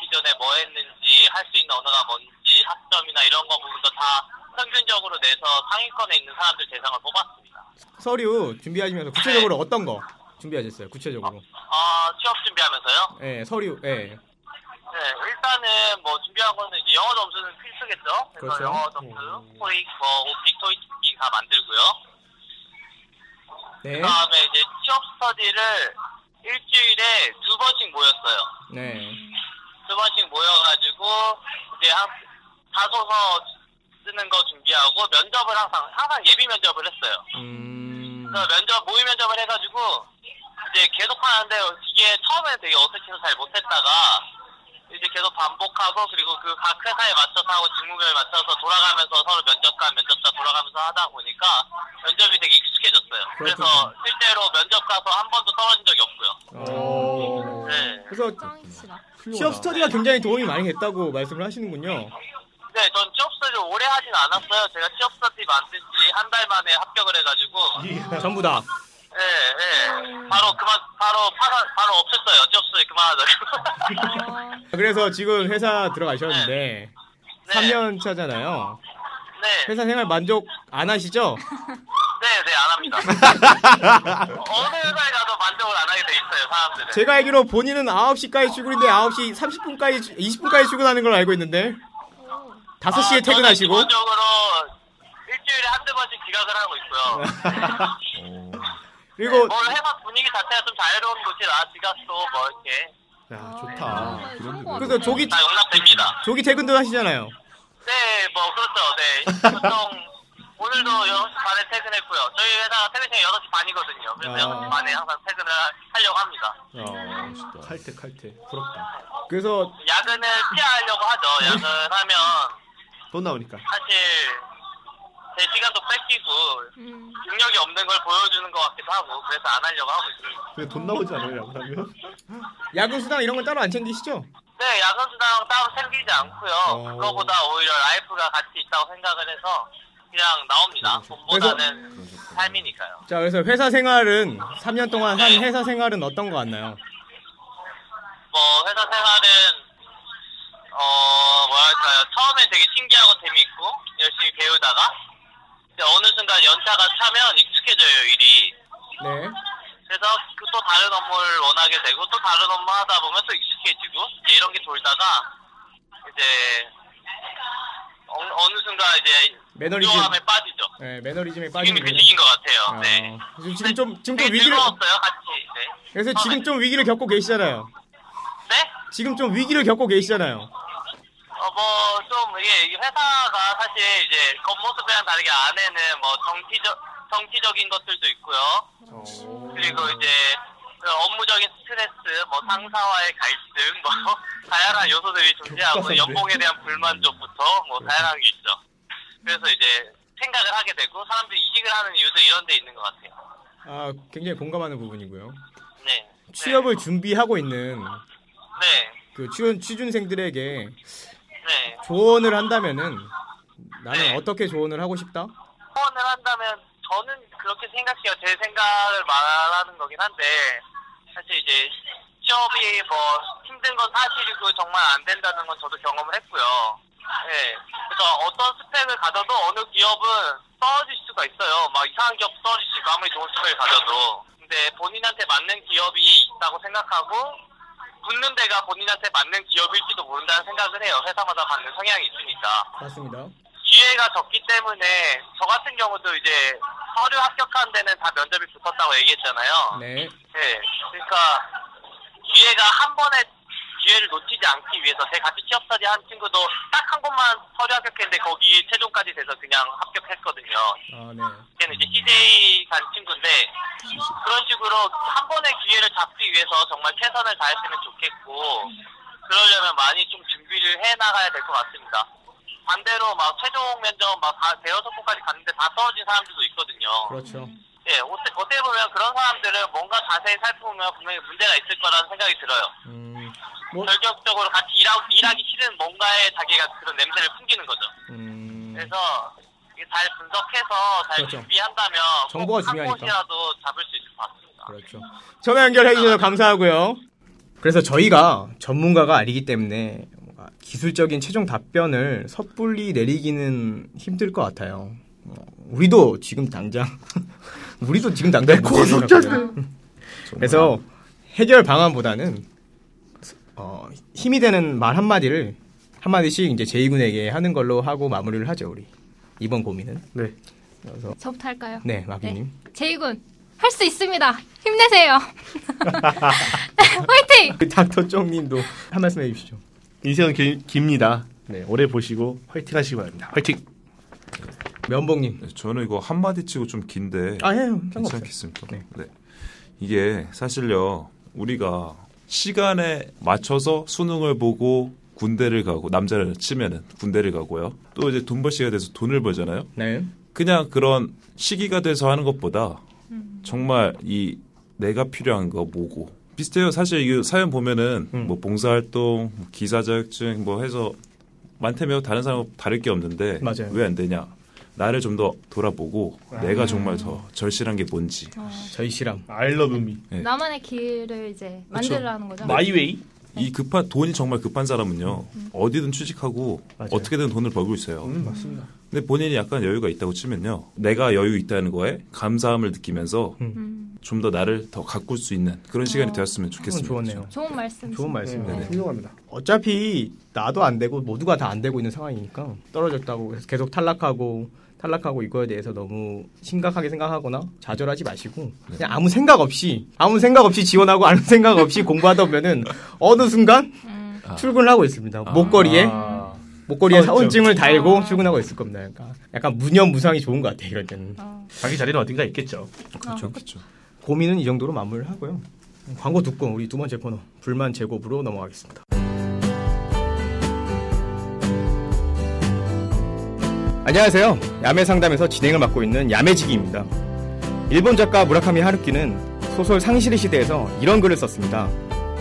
[SPEAKER 7] 기존에 뭐 했는지 할 수 있는 언어가 뭔지 학점이나 이런 거 부분도 다 평균적으로 내서 상위권에 있는 사람들 대상을 뽑았습니다.
[SPEAKER 2] 서류 준비하시면서 구체적으로 어떤 거 준비하셨어요? 구체적으로.
[SPEAKER 7] 아 취업 준비하면서요?
[SPEAKER 2] 네, 서류. 네.
[SPEAKER 7] 네, 일단은 뭐 준비한 거는 이제 영어 점수는 필수겠죠. 그래서
[SPEAKER 2] 그렇죠.
[SPEAKER 7] 영어 점수, 토익, 뭐 오픽, 토익 다 만들고요.
[SPEAKER 2] 네.
[SPEAKER 7] 그다음에 이제 취업 스터디를 일주일에 두 번씩 모였어요.
[SPEAKER 2] 네.
[SPEAKER 7] 두 번씩 모여가지고 이제 한 자소서 쓰는 거 준비하고 면접을 항상 항상 예비 면접을 했어요.
[SPEAKER 2] 음.
[SPEAKER 7] 그래서 면접 모의 면접을 해가지고 이제 계속 하는데 이게 처음에 되게 어색해서 잘 못했다가 이제 계속 반복하고 그리고 그 각 회사에 맞춰서 하고 직무별에 맞춰서 돌아가면서 서로 면접관 면접자 돌아가면서 하다 보니까 면접이 되게 익숙해졌어요. 그래서. 실제로 면접 가서 한 번도 떨어진 적이 없고요.
[SPEAKER 2] 오.
[SPEAKER 7] 네.
[SPEAKER 2] 그래서. 취업 스터디가 굉장히 도움이 많이 됐다고 말씀을 하시는군요.
[SPEAKER 7] 네, 전 취업 스터디를 오래 하진 않았어요. 제가 취업 스터디 만든 지 한 달 만에 합격을 해가지고
[SPEAKER 2] 전부 다.
[SPEAKER 7] 네, 네. 바로 그만, 바로 파산, 바로 없앴어요. 어쩔 수 없이 그만하자고.
[SPEAKER 2] 그래서 지금 회사 들어가셨는데
[SPEAKER 7] 네.
[SPEAKER 2] 3년 차잖아요.
[SPEAKER 7] 네.
[SPEAKER 2] 회사 생활 만족 안 하시죠?
[SPEAKER 7] 네, 네, 안 합니다. 어느 회사에 가도 만족을 안 하게 돼 있어요, 사람들은.
[SPEAKER 2] 제가 알기로 본인은 9시까지 출근인데 9시 30분까지 20분까지 출근하는 걸로 알고 있는데 5시에
[SPEAKER 7] 아,
[SPEAKER 2] 퇴근하시고
[SPEAKER 7] 저는 기본적으로 일주일에 한두 번씩 지각을 하고 있고요.
[SPEAKER 2] 그리고
[SPEAKER 7] 뭐 회사 분위기 자체가 좀 자유로운 곳이라 지각도 뭐 이렇게
[SPEAKER 2] 야 좋다.
[SPEAKER 5] 아, 좋은 것
[SPEAKER 2] 그래서 조기
[SPEAKER 7] 다 용납됩니다.
[SPEAKER 2] 조기 퇴근도 하시잖아요.
[SPEAKER 7] 네, 뭐 그렇죠. 네. 보통 오늘도 6시 반에 퇴근했고요. 저희 회사가 퇴근 시간이 6시 반이거든요. 그래서
[SPEAKER 2] 아.
[SPEAKER 7] 6시 반에 항상 퇴근을 하려고 합니다.
[SPEAKER 2] 어,
[SPEAKER 3] 칼퇴 칼퇴 부럽다.
[SPEAKER 2] 그래서
[SPEAKER 7] 야근을 피하려고 하죠. 야근하면
[SPEAKER 3] 돈 나오니까.
[SPEAKER 7] 사실 제 시간도 뺏기고
[SPEAKER 5] 음.
[SPEAKER 7] 능력이 없는 걸 보여주는 것 같기도 하고 그래서 안 하려고 하고 있어요.
[SPEAKER 3] 근데 돈 나오지 않아요, 그러면?
[SPEAKER 2] 야근 수당 이런 건 따로 안 챙기시죠?
[SPEAKER 7] 네, 야근 수당 따로 챙기지 않고요.
[SPEAKER 2] 어.
[SPEAKER 7] 그거보다 오히려 life가 같이 있다고 생각을 해서 그냥 나옵니다. 돈보다는 삶이니까요.
[SPEAKER 2] 자, 그래서 회사 생활은 3년 동안 한 회사 생활은 어떤 거 같나요?
[SPEAKER 7] 뭐 회사 생활은 어 뭐랄까요 처음엔 되게 신기하고 재밌고 열심히 배우다가 이제 어느 순간 연차가 차면 익숙해져요 일이
[SPEAKER 2] 네.
[SPEAKER 7] 그래서 그또 다른 업무를 원하게 되고 또 다른 업무 하다 보면 또 익숙해지고 이제 이런 게 돌다가 이제 어, 어느 순간 이제
[SPEAKER 2] 매너리즘.
[SPEAKER 7] 우조함에 빠지죠
[SPEAKER 2] 네, 매너리즘에 빠지는
[SPEAKER 7] 그
[SPEAKER 2] 거죠.
[SPEAKER 7] 시기인 것 같아요 네
[SPEAKER 2] 어, 지금 좀 지금 좀 위기를
[SPEAKER 7] 즐거웠어요 같이 네.
[SPEAKER 2] 그래서 지금 좀 위기를 겪고 계시잖아요.
[SPEAKER 7] 네?
[SPEAKER 2] 지금 좀 위기를 겪고 계시잖아요.
[SPEAKER 7] 어, 뭐, 좀, 이게, 회사가 사실 이제 겉모습이랑 다르게 안에는 뭐 정치적, 정치적인 것들도 있고요. 그리고 이제 그 업무적인 스트레스, 뭐 상사와의 갈등, 뭐 다양한 요소들이 존재하고 연봉에 대한 불만족부터 뭐 다양한 게 있죠. 그래서 이제 생각을 하게 되고 사람들이 이직을 하는 이유도 이런 데 있는 것 같아요.
[SPEAKER 2] 아, 굉장히 공감하는 부분이고요.
[SPEAKER 7] 네.
[SPEAKER 2] 취업을 준비하고 있는
[SPEAKER 7] 네.
[SPEAKER 2] 그 취준, 취준생들에게
[SPEAKER 7] 네.
[SPEAKER 2] 조언을 한다면은 나는
[SPEAKER 7] 네.
[SPEAKER 2] 어떻게 조언을 하고 싶다?
[SPEAKER 7] 조언을 한다면 저는 그렇게 생각해요. 제 생각을 말하는 거긴 한데 사실 이제 취업이 뭐 힘든 건 사실이고 정말 안 된다는 건 저도 경험을 했고요. 네. 그래서 어떤 스펙을 가져도 어느 기업은 떨어질 수가 있어요. 막 이상한 기업 있고 아무리 좋은 스펙을 가져도. 근데 본인한테 맞는 기업이 있다고 생각하고 붙는 데가 본인한테 맞는 기업일지도 모른다는 생각을 해요. 회사마다 받는 성향이 있으니까.
[SPEAKER 2] 맞습니다.
[SPEAKER 7] 기회가 적기 때문에 저 같은 경우도 이제 서류 합격한 데는 다 면접이 붙었다고 얘기했잖아요.
[SPEAKER 2] 네.
[SPEAKER 7] 네. 그러니까 기회가 한 번에 기회를 놓치지 않기 위해서 제 같이 취업사지 한 친구도 딱 한 곳만 서류 합격했는데 거기 최종까지 돼서 그냥 합격했거든요.
[SPEAKER 2] 아, 네.
[SPEAKER 7] 걔는 이제 CJ 간 친구인데 그런 식으로 한 번의 기회를 잡기 위해서 정말 최선을 다했으면 좋겠고 그러려면 많이 좀 준비를 해 나가야 될 것 같습니다. 반대로 막 최종 면접 막 다 대여섯 곳까지 갔는데 다 떨어진 사람들도 있거든요.
[SPEAKER 2] 그렇죠.
[SPEAKER 7] 예, 어떻게, 어떻게 보면 그런 사람들은 뭔가 자세히 살펴보면 분명히 문제가 있을 거라는 생각이 들어요.
[SPEAKER 2] 음, 뭐,
[SPEAKER 7] 결격적으로 같이 일하, 일하기 싫은 뭔가에 자기가 그런 냄새를 풍기는 거죠.
[SPEAKER 2] 음,
[SPEAKER 7] 그래서 잘 분석해서 잘
[SPEAKER 2] 그렇죠.
[SPEAKER 7] 준비한다면
[SPEAKER 2] 정보가 중요하니까.
[SPEAKER 7] 곳이라도 잡을 수 있을 것 같습니다.
[SPEAKER 2] 그렇죠. 전화 연결해 주셔서 감사하고요. 그래서 저희가 전문가가 아니기 때문에 뭔가 기술적인 최종 답변을 섣불리 내리기는 힘들 것 같아요. 어, 우리도 지금 당장 우리도 지금 당장 문제를 생각해요. 그래서 해결 방안보다는 어, 힘이 되는 말 한마디를 한마디씩 이제 제이군에게 하는 걸로 하고 마무리를 하죠, 우리. 이번 고민은.
[SPEAKER 3] 네.
[SPEAKER 2] 그래서
[SPEAKER 5] 저부터 할까요?
[SPEAKER 2] 네, 마기님.
[SPEAKER 5] 제이군 할 수 있습니다. 힘내세요. 화이팅!
[SPEAKER 2] 그 닥터 쫑님도 한 말씀 해주시죠.
[SPEAKER 3] 인생은 기- 깁니다. 네, 오래 보시고 화이팅 하시기 바랍니다. 화이팅!
[SPEAKER 2] 면봉님.
[SPEAKER 4] 네, 저는 이거 한마디 치고 좀 긴데
[SPEAKER 2] 아. 상관없어요.
[SPEAKER 4] 괜찮겠습니까?
[SPEAKER 2] 네.
[SPEAKER 4] 네. 이게 사실요, 우리가 시간에 맞춰서 수능을 보고 군대를 가고, 남자를 치면은 군대를 가고요. 또 이제 돈 벌 시기가 돼서 돈을 벌잖아요.
[SPEAKER 2] 네.
[SPEAKER 4] 그냥 그런 시기가 돼서 하는 것보다 정말 이 내가 필요한 거 뭐고 비슷해요. 사실 이 사연 보면은
[SPEAKER 2] 음.
[SPEAKER 4] 뭐 봉사활동, 뭐 기사 자격증 뭐 해서 많다며 다른 사람하고 다를 게 없는데. 왜 안 되냐? 나를 좀 더 돌아보고 내가 정말 더 절실한 게 뭔지
[SPEAKER 2] 저희 실험.
[SPEAKER 3] I love me.
[SPEAKER 4] 네.
[SPEAKER 5] 나만의 길을 이제 만들라는 거죠.
[SPEAKER 3] 마이웨이.
[SPEAKER 4] 이 급한 돈이 정말 급한 사람은요 어디든 취직하고
[SPEAKER 2] 맞아요.
[SPEAKER 4] 어떻게든 돈을 벌고 있어요.
[SPEAKER 3] 음, 맞습니다.
[SPEAKER 4] 근데 본인이 약간 여유가 있다고 치면요 내가 여유 있다는 거에 감사함을 느끼면서
[SPEAKER 5] 음.
[SPEAKER 4] 좀더 나를 더 가꿀 수 있는 그런 시간이
[SPEAKER 5] 어.
[SPEAKER 4] 되었으면 좋겠습니다.
[SPEAKER 2] 좋았네요.
[SPEAKER 5] 좋은 말씀.
[SPEAKER 2] 좋은 말씀이네요.
[SPEAKER 3] 네, 훌륭합니다.
[SPEAKER 2] 어차피 나도 안 되고 모두가 다 안 되고 있는 상황이니까 떨어졌다고 계속 탈락하고 탈락하고 이거에 대해서 너무 심각하게 생각하거나 좌절하지 마시고 그냥 아무 생각 없이 아무 생각 없이 지원하고 아무 생각 없이 공부하다 보면은 어느 순간
[SPEAKER 5] 음.
[SPEAKER 2] 출근을 하고 있습니다. 목걸이에
[SPEAKER 3] 아,
[SPEAKER 2] 목걸이에
[SPEAKER 3] 사원증.
[SPEAKER 2] 사원증을 달고
[SPEAKER 3] 아.
[SPEAKER 2] 출근하고 있을 겁니다. 약간, 약간 무념무상이 좋은 것 같아요. 이럴 때는
[SPEAKER 5] 어.
[SPEAKER 3] 자기 자리는 어딘가 있겠죠.
[SPEAKER 4] 그렇죠, 그렇죠.
[SPEAKER 2] 고민은 이 정도로 마무리를 하고요. 광고 듣고 우리 두 번째 코너 불만 제곱으로 넘어가겠습니다. 안녕하세요. 야매 상담에서 진행을 맡고 있는 야매지기입니다. 일본 작가 무라카미 하루키는 소설 상실의 시대에서 이런 글을 썼습니다.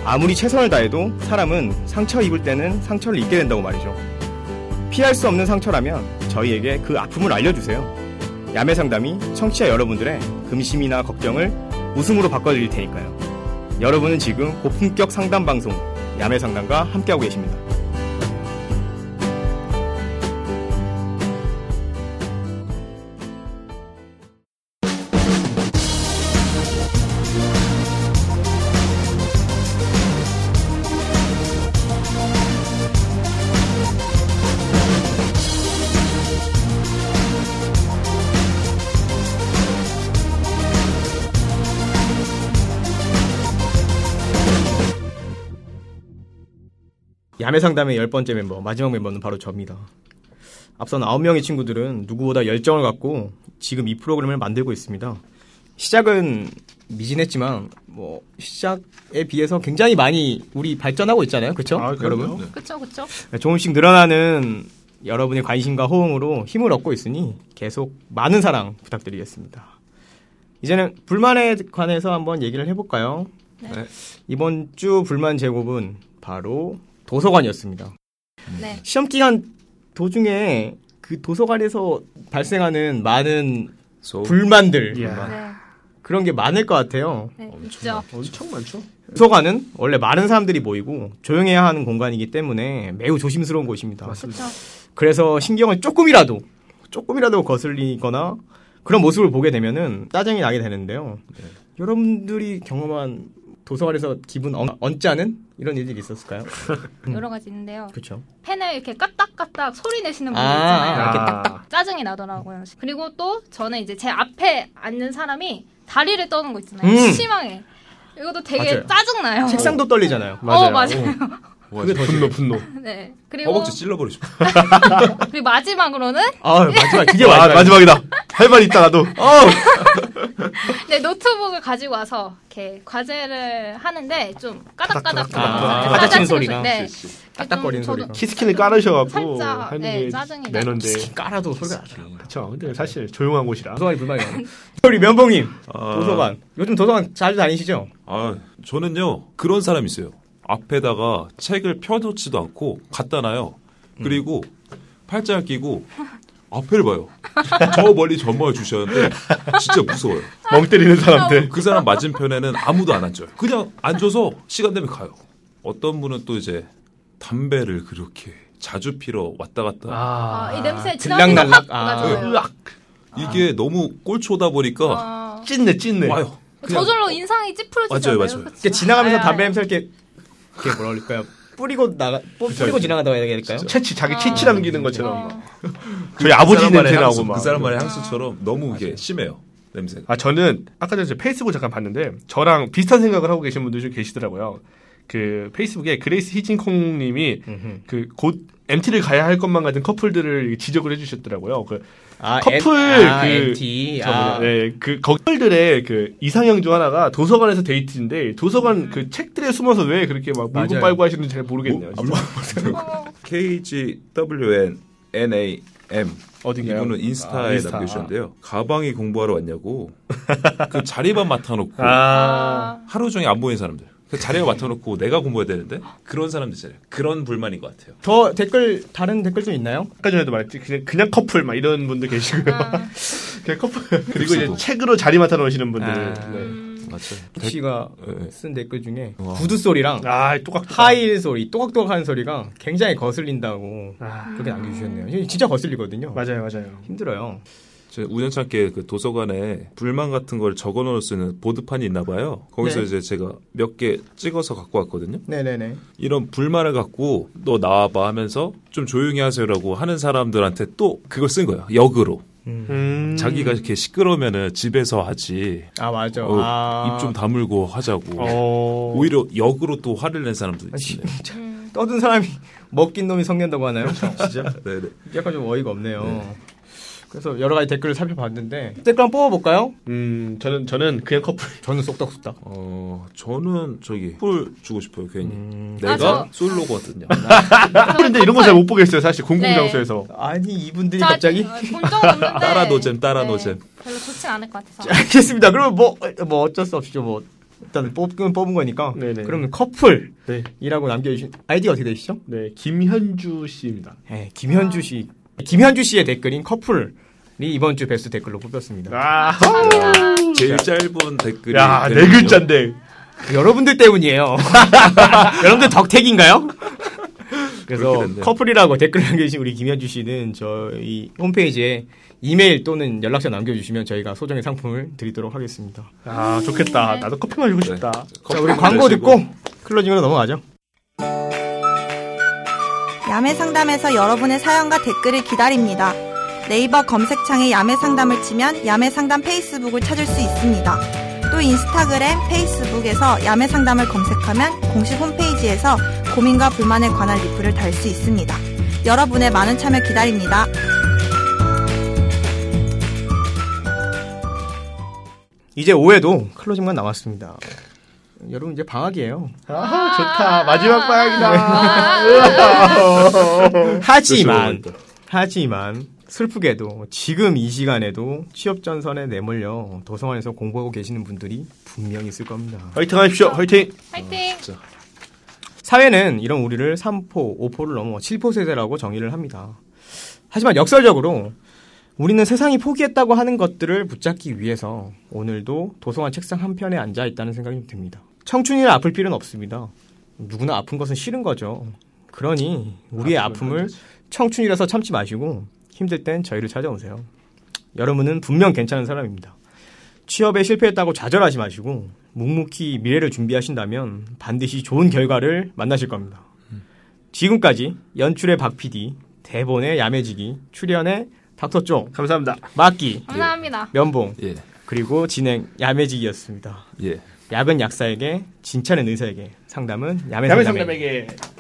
[SPEAKER 2] 아무리 최선을 다해도 사람은 상처 입을 때는 상처를 입게 된다고 말이죠. 피할 수 없는 상처라면 저희에게 그 아픔을 알려주세요. 야매 상담이 청취자 여러분들의 금심이나 걱정을 웃음으로 바꿔드릴 테니까요. 여러분은 지금 고품격 상담 방송 야매 상담과 함께하고 계십니다. 야매 상담의 열 번째 멤버, 마지막 멤버는 바로 저입니다. 앞선 아홉 명의 친구들은 누구보다 열정을 갖고 지금 이 프로그램을 만들고 있습니다. 시작은 미진했지만 뭐 시작에 비해서 굉장히 많이 우리 발전하고 있잖아요, 그렇죠?
[SPEAKER 3] 아.
[SPEAKER 2] 여러분
[SPEAKER 5] 그쵸 그쵸.
[SPEAKER 2] 조금씩 늘어나는 여러분의 관심과 호응으로 힘을 얻고 있으니 계속 많은 사랑 부탁드리겠습니다. 이제는 불만에 관해서 한번 얘기를 해볼까요?
[SPEAKER 5] 네.
[SPEAKER 4] 네.
[SPEAKER 2] 이번 주 불만 제곱은 바로 도서관이었습니다.
[SPEAKER 5] 네.
[SPEAKER 2] 시험 기간 도중에 그 도서관에서 발생하는 많은
[SPEAKER 4] So,
[SPEAKER 2] 불만들
[SPEAKER 3] 이야.
[SPEAKER 5] 네.
[SPEAKER 2] 그런 게 많을 것 같아요.
[SPEAKER 5] 네. 있죠.
[SPEAKER 3] 엄청 많죠.
[SPEAKER 2] 도서관은 원래 많은 사람들이 모이고 조용해야 하는 공간이기 때문에 매우 조심스러운 곳입니다.
[SPEAKER 5] 그쵸.
[SPEAKER 2] 그래서 신경을 조금이라도 조금이라도 거슬리거나 그런 모습을 보게 되면은 짜증이 나게 되는데요. 여러분들이 경험한 도서관에서 기분 언, 언짢은 이런 일들이 있었을까요?
[SPEAKER 5] 여러 가지 있는데요.
[SPEAKER 2] 그렇죠.
[SPEAKER 5] 펜을 이렇게 까딱까딱 소리 내시는 분들
[SPEAKER 2] 아,
[SPEAKER 5] 있잖아요.
[SPEAKER 2] 이렇게
[SPEAKER 3] 아,
[SPEAKER 5] 짜증이 나더라고요. 그리고 또 저는 이제 제 앞에 앉는 사람이 다리를 떠는 거 있잖아요.
[SPEAKER 2] 음.
[SPEAKER 5] 심하게. 이것도 되게
[SPEAKER 2] 맞아요.
[SPEAKER 5] 짜증나요.
[SPEAKER 2] 책상도 떨리잖아요.
[SPEAKER 5] 어, 맞아요.
[SPEAKER 4] 와,
[SPEAKER 2] 그게 더
[SPEAKER 3] 분노 분노.
[SPEAKER 5] 네. 그리고,
[SPEAKER 4] 허벅지 찔러버리고 싶어.
[SPEAKER 5] 그리고 마지막으로는
[SPEAKER 2] 아 마지막 그게
[SPEAKER 3] 아,
[SPEAKER 2] 마지막.
[SPEAKER 3] 마지막이다. 할 말 있다 나도.
[SPEAKER 5] 네, 노트북을 가지고 와서 이렇게 과제를 하는데 좀 까닥까닥
[SPEAKER 2] 아,
[SPEAKER 5] 까닥
[SPEAKER 2] 과자 치는
[SPEAKER 5] 치는
[SPEAKER 2] 소리가.
[SPEAKER 5] 네. 좀 저도
[SPEAKER 2] 소리가.
[SPEAKER 3] key skin을 깔으셔갖고
[SPEAKER 5] 살짝,
[SPEAKER 3] 하는
[SPEAKER 5] 네,
[SPEAKER 3] 게
[SPEAKER 5] 짜증이 나요.
[SPEAKER 3] 매너인데.
[SPEAKER 2] 깔아도 소리가 나죠.
[SPEAKER 3] 그렇죠. 근데 사실 조용한 곳이라.
[SPEAKER 2] 도서관이 불만이. 우리 면봉님
[SPEAKER 4] 아,
[SPEAKER 2] 도서관 요즘 도서관 자주 다니시죠?
[SPEAKER 4] 아, 저는요 그런 사람이 있어요. 앞에다가 책을 펴놓지도 않고 갖다 놔요. 그리고 팔짱을 끼고 앞에를 봐요. 저 멀리 전망을 주셨는데 진짜 무서워요.
[SPEAKER 3] 멍 때리는 사람들.
[SPEAKER 4] 그 사람 맞은편에는 아무도 안 앉아요. 그냥 앉아서 시간 되면 가요. 어떤 분은 또 이제 담배를 그렇게 자주 피러 왔다 갔다.
[SPEAKER 5] 아, 이 냄새
[SPEAKER 2] 들락날락. 아.
[SPEAKER 3] 으악.
[SPEAKER 4] 이게 너무 꼴초다 보니까
[SPEAKER 5] 아,
[SPEAKER 3] 찐네 찐네.
[SPEAKER 4] 와요.
[SPEAKER 5] 저절로 인상이 찌푸려지잖아요.
[SPEAKER 4] 맞아요, 맞아요.
[SPEAKER 2] 지나가면서
[SPEAKER 5] 네.
[SPEAKER 2] 담배 냄새 이렇게 그게 뭐라 그럴까요? 뿌리고 나가 뿌- 뿌리고 지나가다고 해야 될까요?
[SPEAKER 3] 체취 자기
[SPEAKER 5] 아.
[SPEAKER 3] 체취 남기는 것처럼.
[SPEAKER 5] 어.
[SPEAKER 3] 저희 아버지 냄새 나고 막.
[SPEAKER 4] 그 사람만의 향수처럼 너무 이게 심해요. 냄새가.
[SPEAKER 3] 아 저는 아까 전에 저 페이스북 잠깐 봤는데 저랑 비슷한 생각을 하고 계신 분들 좀 계시더라고요. 그 페이스북에 그레이스 히진콩님이. 그 곧 MT를 가야 할 것만 같은 커플들을 지적을 해주셨더라고요. 그
[SPEAKER 2] 아,
[SPEAKER 3] 커플
[SPEAKER 2] 엔- 아,
[SPEAKER 3] 그. 저
[SPEAKER 2] 아,
[SPEAKER 3] 네, 그 커플들의 그 이상형 중 하나가 도서관에서 데이트인데 도서관 그 책들에 숨어서 왜 그렇게 막
[SPEAKER 2] 맞아요.
[SPEAKER 3] 빨고 하시는지 잘 모르겠네요.
[SPEAKER 5] 어.
[SPEAKER 4] KGWN NAM
[SPEAKER 2] 어딘가요?
[SPEAKER 4] 이분은 인스타에
[SPEAKER 3] 아, 인스타.
[SPEAKER 4] 남겨주셨는데요. 가방이 공부하러 왔냐고 그 자리만 맡아놓고
[SPEAKER 3] 아,
[SPEAKER 5] 아,
[SPEAKER 4] 하루 종일 안 보이는 사람들. 그 자리에 맡아놓고 내가 공부해야 되는데 그런 사람들 있잖아요. 그런 불만인 것 같아요.
[SPEAKER 2] 더 댓글 다른 댓글 좀 있나요?
[SPEAKER 3] 아까 전에도 말했지 그냥, 그냥 커플 막 이런 분들 계시고요.
[SPEAKER 5] 아,
[SPEAKER 3] 그냥 커플 그리고 이제
[SPEAKER 4] 글
[SPEAKER 3] 책으로 자리 맡아 놓으시는 분들.
[SPEAKER 2] 아.
[SPEAKER 3] 네.
[SPEAKER 5] 음,
[SPEAKER 4] 맞죠.
[SPEAKER 2] 씨가
[SPEAKER 4] 네.
[SPEAKER 2] 쓴 댓글 중에
[SPEAKER 4] 와.
[SPEAKER 2] 구두 소리랑
[SPEAKER 3] 아, 똑같
[SPEAKER 2] 하이힐 소리, 또각또각하는 소리가 굉장히 거슬린다고
[SPEAKER 3] 아,
[SPEAKER 2] 그렇게 남겨주셨네요. 진짜 거슬리거든요.
[SPEAKER 3] 맞아요, 맞아요.
[SPEAKER 2] 힘들어요.
[SPEAKER 4] 저 우연찮게 그 도서관에 불만 같은 걸 적어 놓을 수 있는 보드판이 있나 봐요. 거기서
[SPEAKER 2] 네.
[SPEAKER 4] 이제 제가 몇 개 찍어서 갖고 왔거든요.
[SPEAKER 2] 네네네.
[SPEAKER 4] 이런 불만을 갖고 너 나와봐 하면서 좀 조용히 하세요라고 하는 사람들한테 또 그걸 쓴 거예요. 역으로.
[SPEAKER 3] 음.
[SPEAKER 4] 자기가 이렇게 시끄러우면은 집에서 하지.
[SPEAKER 2] 아 맞아.
[SPEAKER 4] 어,
[SPEAKER 2] 아,
[SPEAKER 4] 입좀 다물고 하자고.
[SPEAKER 3] 어.
[SPEAKER 4] 오히려 역으로 또 화를 낸 사람도
[SPEAKER 5] 음.
[SPEAKER 2] 떠든 사람이 먹긴 놈이 성낸다고 하나요? 진짜
[SPEAKER 4] 네네.
[SPEAKER 2] 약간 좀 어이가 없네요. 그래서 여러 가지 댓글을 살펴봤는데 댓글 한번 뽑아볼까요?
[SPEAKER 3] 음, 저는 저는 그냥 커플.
[SPEAKER 2] 저는 쏙닥쏙닥.
[SPEAKER 4] 어, 저는 저기 풀 주고 싶어요, 괜히.
[SPEAKER 2] 음,
[SPEAKER 4] 내가
[SPEAKER 5] 아, 저-
[SPEAKER 4] 솔로거든요.
[SPEAKER 3] 커플인데 이런 거 잘 못 보겠어요, 사실 공공장소에서.
[SPEAKER 2] 아니 이분들이
[SPEAKER 5] 저
[SPEAKER 2] 갑자기
[SPEAKER 4] 따라 노잼, 따라
[SPEAKER 5] 네,
[SPEAKER 4] 노잼.
[SPEAKER 5] 별로 좋진 않을 것 같아서.
[SPEAKER 2] 알겠습니다. 그러면 뭐, 뭐 어쩔 수 없죠. 뭐 일단 뽑은 뽑은 거니까.
[SPEAKER 3] 네네.
[SPEAKER 2] 그러면 커플이라고
[SPEAKER 3] 네.
[SPEAKER 2] 남겨주신 아이디 어떻게 되시죠?
[SPEAKER 3] 네, 김현주 씨입니다.
[SPEAKER 2] 네, 김현주 씨. 김현주 씨의 댓글인 커플 이 이번 주 베스트 댓글로 뽑혔습니다.
[SPEAKER 3] 아,
[SPEAKER 4] 제일 짧은 댓글이.
[SPEAKER 3] 야, 네. 글자인데.
[SPEAKER 2] 여러분들 때문이에요. 여러분들 덕택인가요? 그래서. 커플이라고 댓글 남겨주신 우리 김현주 씨는 저희 홈페이지에 이메일 또는 연락처 남겨주시면 저희가 소정의 상품을 드리도록 하겠습니다.
[SPEAKER 3] 아, 좋겠다. 나도 커피 마시고 싶다.
[SPEAKER 2] 자, 우리 광고 듣고 클로징으로 넘어가죠.
[SPEAKER 1] 야매 상담에서 여러분의 사연과 댓글을 기다립니다. 네이버 검색창에 야매 상담을 치면 야매 상담 페이스북을 찾을 수 있습니다. 또 인스타그램, 페이스북에서 야매 상담을 검색하면 공식 홈페이지에서 고민과 불만에 관한 리플을 달 수 있습니다. 여러분의 많은 참여 기다립니다.
[SPEAKER 2] 이제 5회도 클로징만 남았습니다. 여러분 이제 방학이에요.
[SPEAKER 3] 아, 좋다. 마지막
[SPEAKER 2] 아.
[SPEAKER 3] 방학이다.
[SPEAKER 2] 하지만 하지만 슬프게도 지금 이 시간에도 취업 전선에 내몰려 도서관에서 공부하고 계시는 분들이 분명히 있을 겁니다.
[SPEAKER 3] 화이팅 하십시오. 화이팅.
[SPEAKER 5] 파이팅!
[SPEAKER 2] 사회는 이런 우리를 3포, 5포를 넘어 7포 세대라고 정의를 합니다. 하지만 역설적으로 우리는 세상이 포기했다고 하는 것들을 붙잡기 위해서 오늘도 도서관 책상 한편에 앉아 있다는 생각이 좀 듭니다. 청춘이라 아플 필요는 없습니다. 누구나 아픈 것은 싫은 거죠. 그러니 우리의 아픔을 청춘이라서 참지 마시고 힘들 땐 저희를 찾아오세요. 여러분은 분명 괜찮은 사람입니다. 취업에 실패했다고 좌절하지 마시고 묵묵히 미래를 준비하신다면 반드시 좋은 결과를 만나실 겁니다. 지금까지 연출의 박 PD, 대본의 야매지기, 출연의 닥터쫑,
[SPEAKER 3] 감사합니다.
[SPEAKER 2] 막기,
[SPEAKER 5] 감사합니다.
[SPEAKER 2] 면봉,
[SPEAKER 4] 예,
[SPEAKER 2] 그리고 진행 야매지기였습니다.
[SPEAKER 4] 예.
[SPEAKER 2] 약은 약사에게, 진짜는 의사에게, 상담은 야매
[SPEAKER 3] 야매
[SPEAKER 2] 상담에게.
[SPEAKER 3] 상담에게.